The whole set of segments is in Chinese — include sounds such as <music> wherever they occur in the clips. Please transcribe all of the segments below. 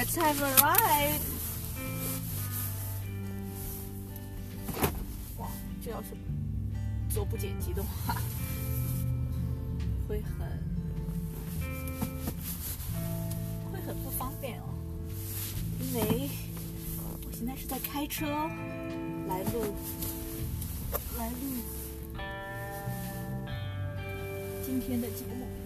Let's have a ride。哇，这要是做不剪辑的话，会很会很不方便哦。因为我现在是在开车来录来录今天的节目。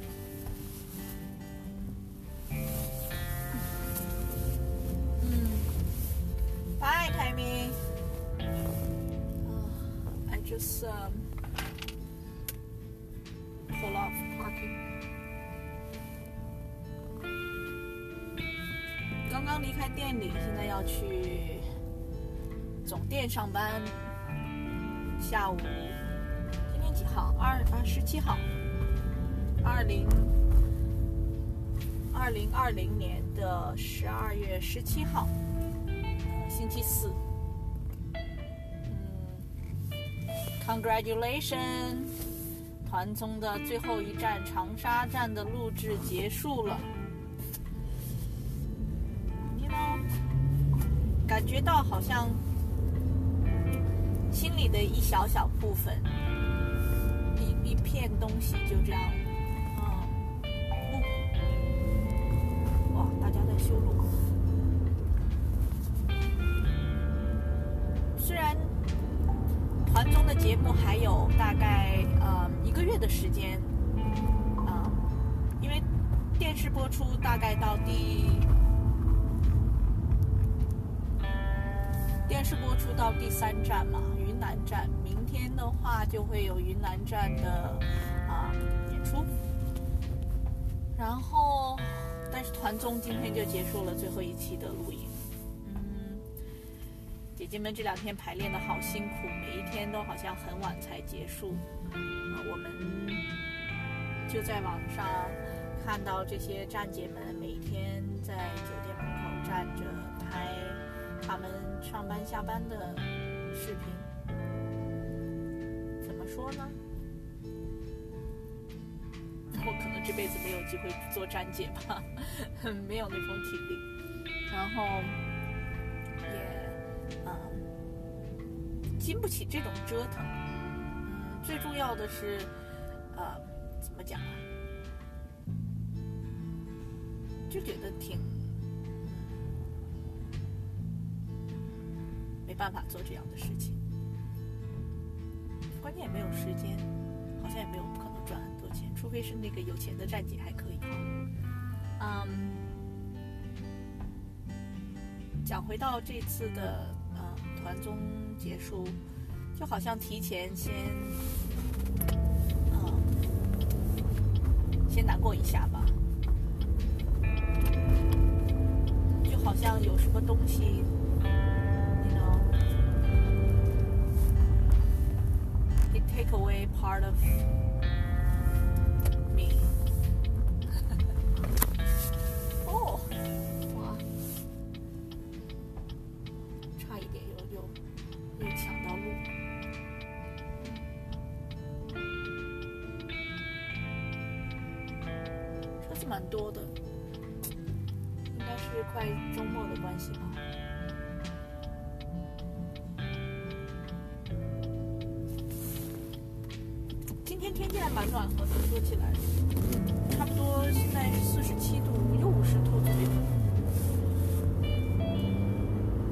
Just um, pull off parking. 刚刚离开店里，现在要去总店上班。下午，今天几号？二啊，十七号。二零二零二零年的十二月十七号，星期四。，Congratulations，团综的最后一站长沙站的录制结束了。感觉到好像心里的一小小部分，一一片东西就这样。哇，大家在修路。节目还有大概呃一个月的时间，啊、因为电视播出大概到第电视播出到第三站嘛，云南站。明天的话就会有云南站的啊、演出，然后。但是团综今天就结束了最后一期的录影。姐姐们这两天排练的好辛苦，每一天都好像很晚才结束。啊，我们就在网上看到这些站姐们每天在酒店门口站着拍他们上班下班的视频。怎么说呢？我可能这辈子没有机会做站姐吧，<laughs> 没有那种体力，然后经不起这种折腾。最重要的是，呃，怎么讲啊？就觉得挺没办法做这样的事情，关键也没有时间，好像也没有可能赚很多钱，除非是那个有钱的站姐还可以。嗯，讲回到这次的呃团综结束，就好像提前先嗯先难过一下吧，就好像有什么东西。you know, It take away part of 天气还蛮暖和的，说起来，差不多现在是四十七度，有五十度左右，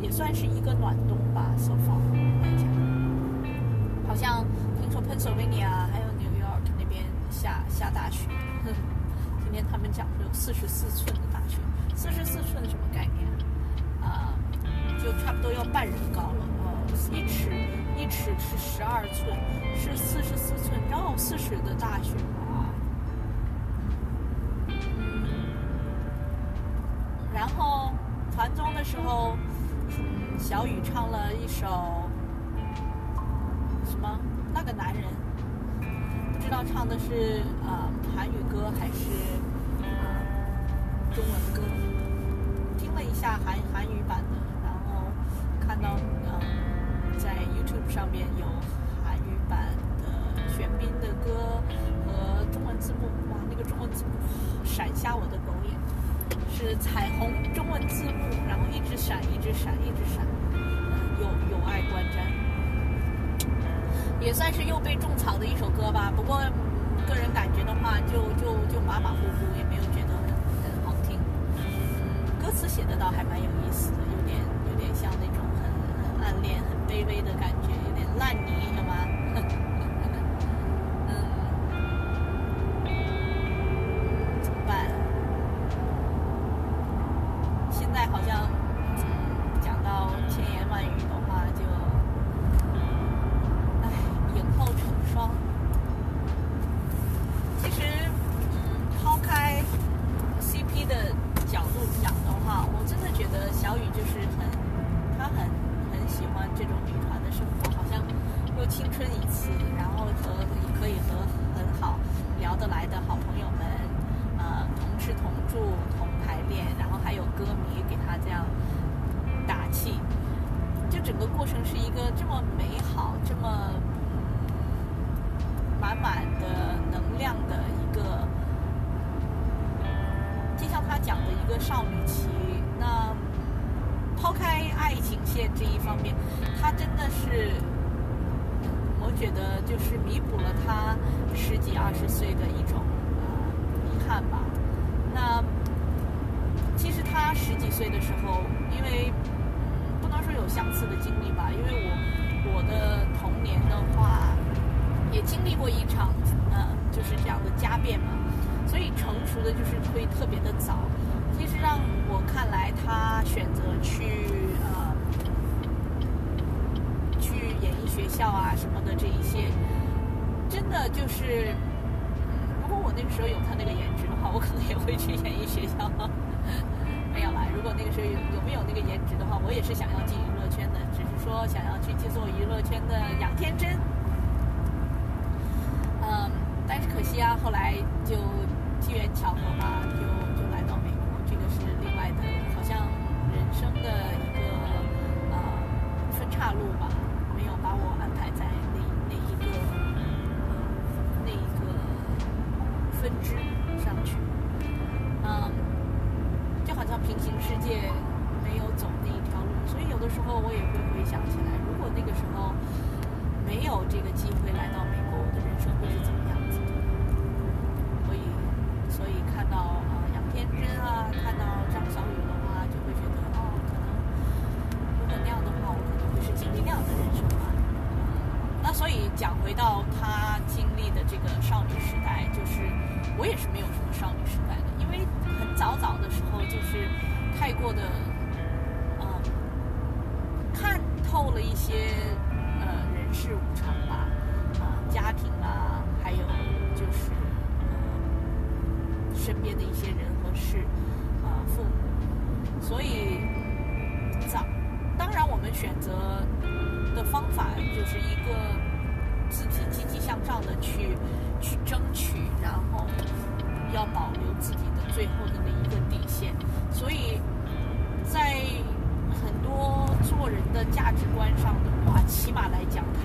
也算是一个暖冬吧。So far 来讲，好像听说 Pennsylvania 还有 New York 那边下下大雪，<laughs> 今天他们讲说有四十四寸的大雪，四十四寸什么概念？啊、就差不多要半人高，尺是十二寸，是四十四寸，然后四十的大雪。然后团综的时候，小雨唱了一首什么？那个男人，不知道唱的是呃韩语歌还是呃中文歌。听了一下韩韩语版的，然后看到呃 YouTube 上面有韩语版的玄彬的歌和中文字幕，哇，那个中文字幕闪瞎我的狗眼，是彩虹中文字幕，然后一直闪一直闪一直闪，有有爱观瞻，也算是又被种草的一首歌吧，不过个人感觉的话就就就马马虎虎，也没有觉得很好听。歌词写的倒还蛮有意思的。可的感觉。少女期，那抛开爱情线这一方面，他真的是，我觉得就是弥补了他十几二十岁的一种遗憾吧。那其实他十几岁的时候，因为不能说有相似的经历吧，因为我我的童年的话，也经历过一场呃，就是这样的家变嘛，所以成熟的就是会特别的早。让我看来，他选择去呃去演艺学校啊什么的这一些，真的就是，如果我那个时候有他那个颜值的话，我可能也会去演艺学校。没有啦，如果那个时候有有没有那个颜值的话，我也是想要进娱乐圈的，只是说想要去去做娱乐圈的杨天真。嗯，但是可惜啊，后来就机缘巧合吧，就。生的一个呃分岔路吧。回到他经历的这个少女时代，就是我也是没有什么少女时代的，因为很早早的时候就是太过的，嗯，看透了一些呃人事无常吧。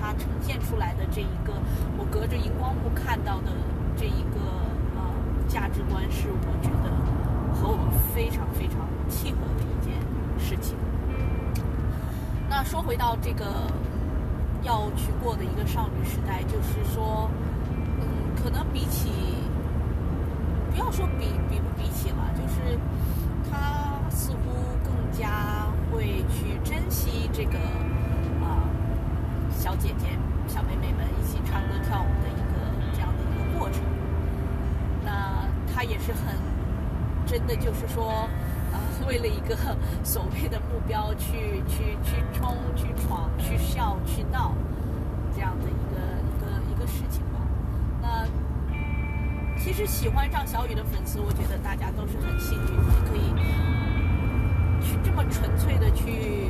它呈现出来的这一个我隔着荧光幕看到的这一个呃价值观是我觉得和我非常非常契合的一件事情。那说回到这个要去过的一个少女时代就是说嗯可能比起不要说比比不比起了就是她似乎更加会去珍惜这个小姐姐、小妹妹们一起唱歌跳舞的一个这样的一个过程。那他也是很真的，就是说，呃，为了一个所谓的目标去去去冲、去闯、去笑、去闹这样的一个一个一个事情吧。那其实喜欢上小雨的粉丝，我觉得大家都是很幸运，可以去这么纯粹的去。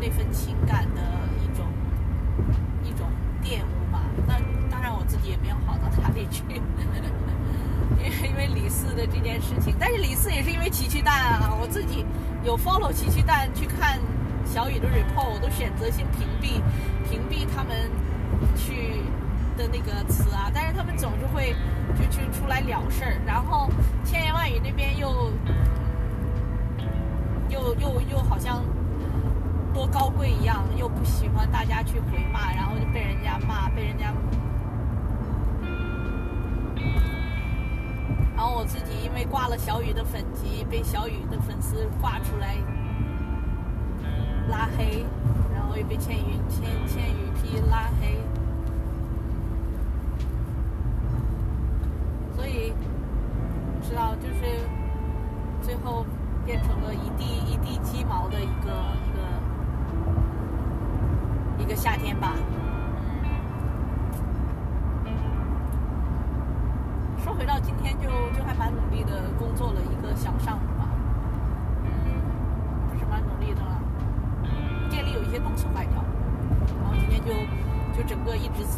那份情感的一种一种玷污吧。那当然我自己也没有好到哪里去，因 <laughs> 为因为李四的这件事情，但是李四也是因为奇趣蛋啊，我自己有 follow 奇趣蛋去看小雨的 report，我都选择性屏蔽屏蔽他们去。的那个词啊，但是他们总是会就去出来了事儿，然后千言万语那边又又又又好像多高贵一样，又不喜欢大家去回骂，然后就被人家骂，被人家。然后我自己因为挂了小雨的粉籍，被小雨的粉丝挂出来拉黑，然后又被千羽千千羽批拉黑，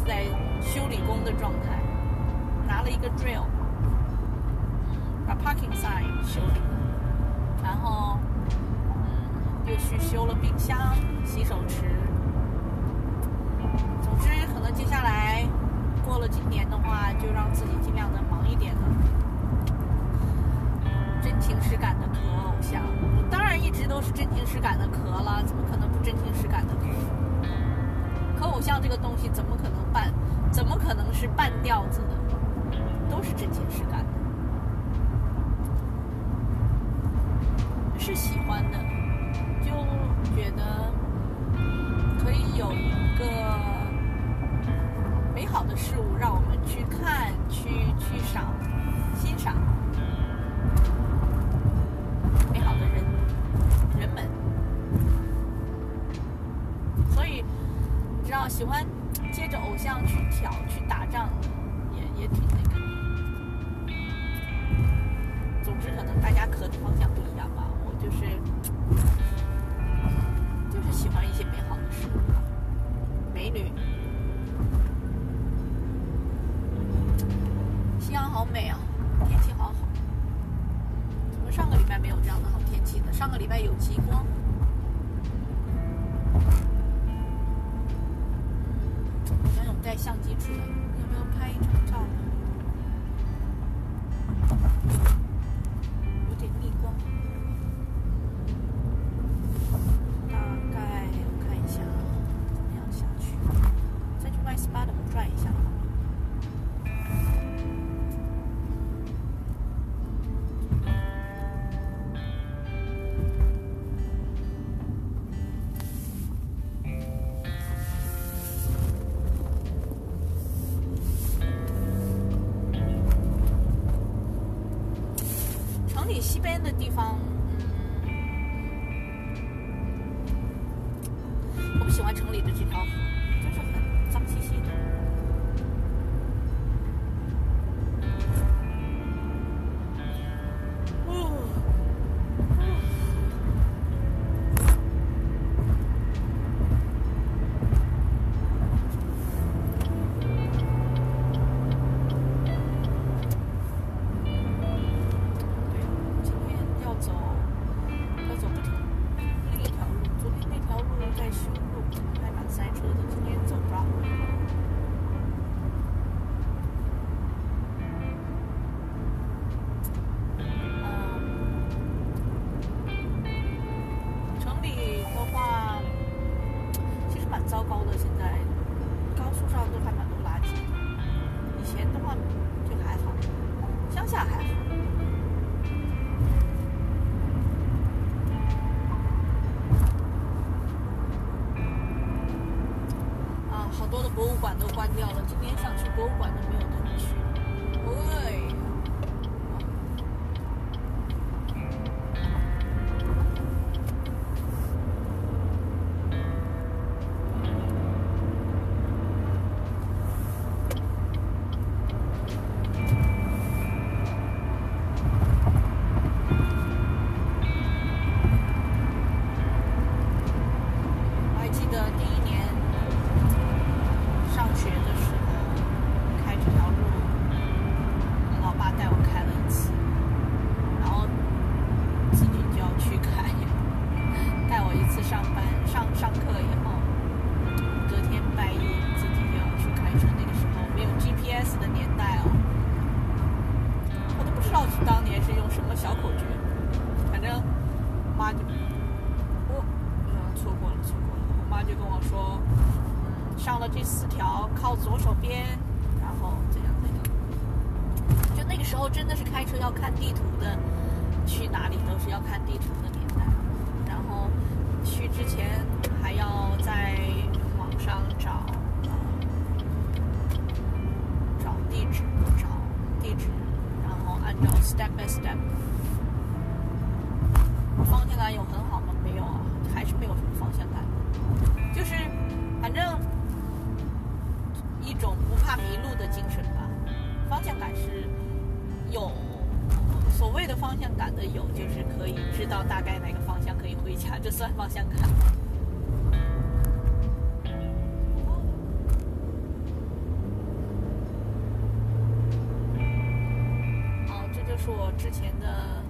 在修理工的状态，拿了一个 drill，把 parking sign 修理，然后嗯又去修了冰箱、洗手池。总之，可能接下来过了今年的话，就让自己尽量的忙。一点了真情实感的壳偶像，当然一直都是真情实感的壳了，怎么可能不真情实感的壳？可偶像这个东西怎么可能半，怎么可能是半吊子的？都是真情实感的，是喜欢的，就觉得可以有一个。美好的事物，让我们去看、去去赏、欣赏。喜欢接着偶像去挑、去打仗，也也挺那个。总之，可能大家磕的方向不一样吧。我就是，就是喜欢一些美好的事物，美女。夕阳好美啊，天气好好。怎么上个礼拜没有这样的好天气呢？上个礼拜有极光。真的是开车要看地图的，去哪里都是要看地图的年代。然后去之前还要在网上找呃找地址，找地址，然后按照 step by step。知道大概哪个方向可以回家，这算方向感。好，这就是我之前的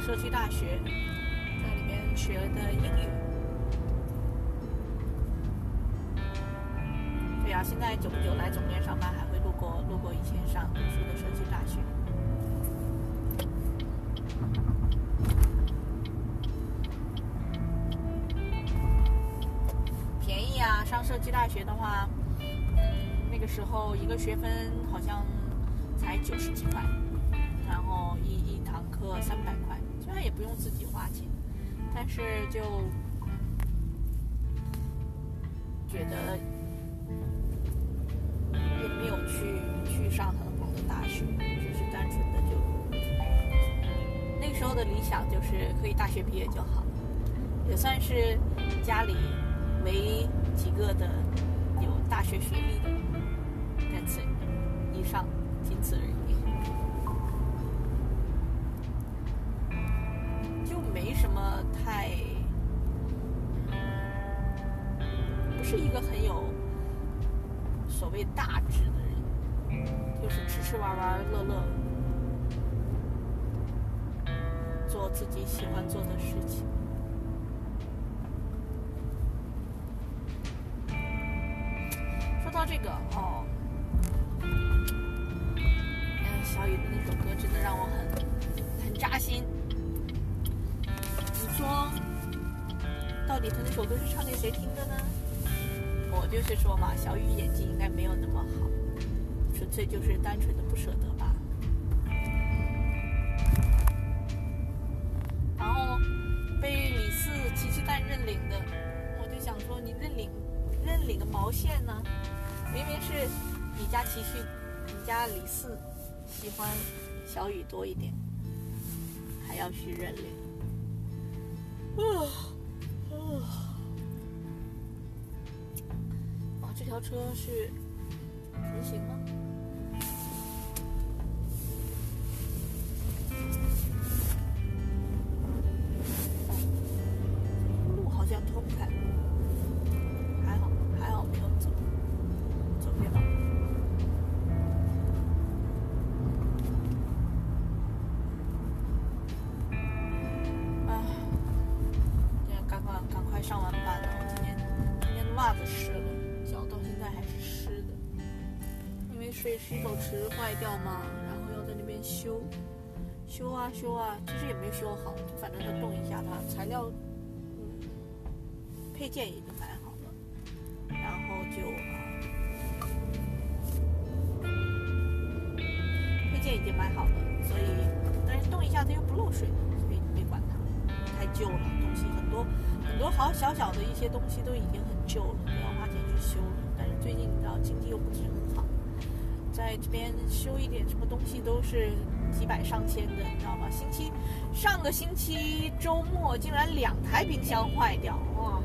社区大学，在里面学的英语。对啊，现在久不久来总店上班，还会路过路过以前上读书的社区大学。啊！上社区大学的话，嗯，那个时候一个学分好像才九十几块，然后一一堂课三百块，虽然也不用自己花钱，但是就觉得。也没有去去上很好的大学，只是单纯的就那时候的理想就是可以大学毕业就好，也算是家里没几个的有大学学历的，但是以上仅此而已，<laughs> 就没什么太，不是一个很有。所谓大志的人，就是吃吃玩玩乐乐，做自己喜欢做的事情。这个哦，哎，小雨的那首歌真的让我很很扎心。你说，到底他那首歌是唱给谁听的呢？我就是说嘛，小雨演技应该没有那么好，纯粹就是单纯的不舍得吧。家李四喜欢小雨多一点，还要去认领。啊啊！这条车是直行吗？水洗手池坏掉嘛，然后要在那边修，修啊修啊，其实也没修好，就反正它动一下它，材料，嗯，配件已经买好了，然后就啊，配件已经买好了，所以但是动一下它又不漏水，所以没管它。太旧了，东西很多很多好小小的一些东西都已经很旧了，都要花钱去修了。但是最近你知道经济又不是很好，这边修一点什么东西都是几百上千的，你知道吗？星期上个星期周末竟然两台冰箱坏掉，哇！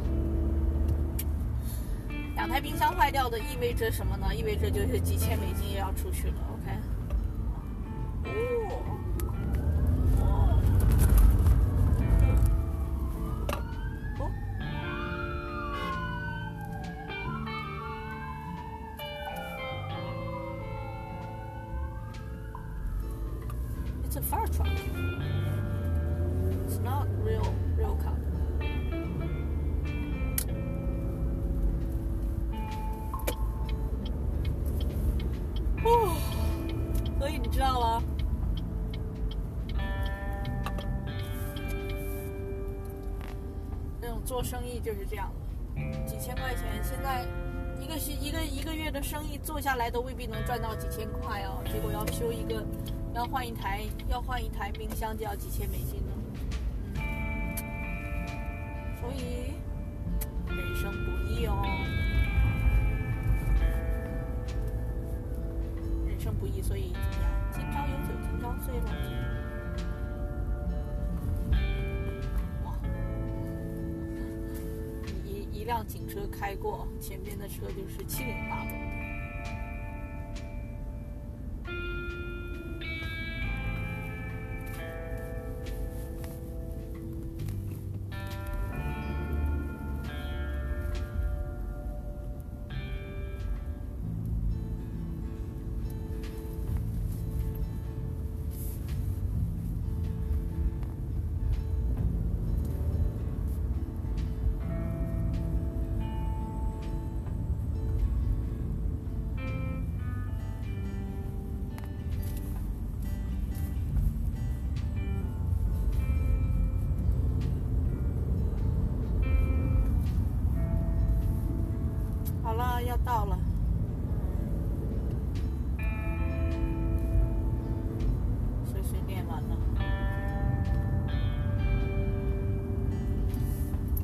两台冰箱坏掉的意味着什么呢？意味着就是几千美金也要出去了。OK，做生意就是这样，几千块钱，现在一个一个一个月的生意做下来都未必能赚到几千块哦，结果要修一个，要换一台，要换一台冰箱就要几千美金呢。所以开过，前边的车就是七零八落到了。碎碎念完了。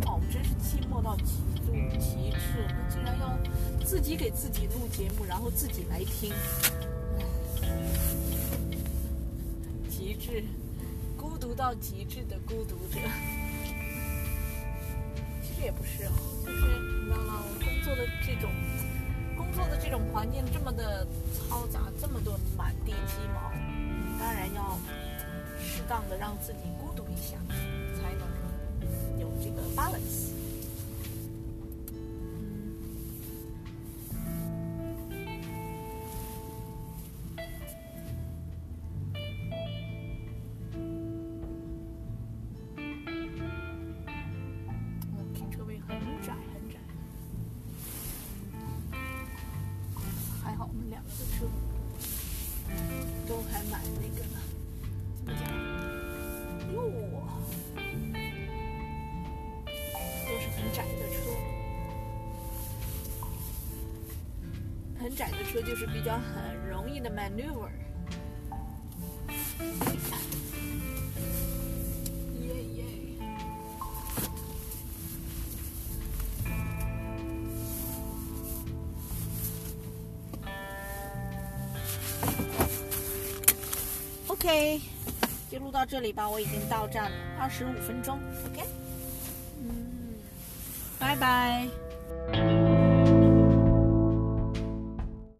哦，真是寂寞到极度极致了，竟然要自己给自己录节目，然后自己来听，极致，孤独到极致的孤独者。其实也不是哦，就是你知道吗？我工作的这种作的这种环境这么的嘈杂，这么多满地鸡毛，当然要适当的让自己孤独一下，才能有这个 balance。两个的车都还蛮那个的，怎么讲？哟，都是很窄的车，很窄的车就是比较很容易的 maneuver。这里吧，我已经到站了，二十五分钟。OK，嗯，拜拜。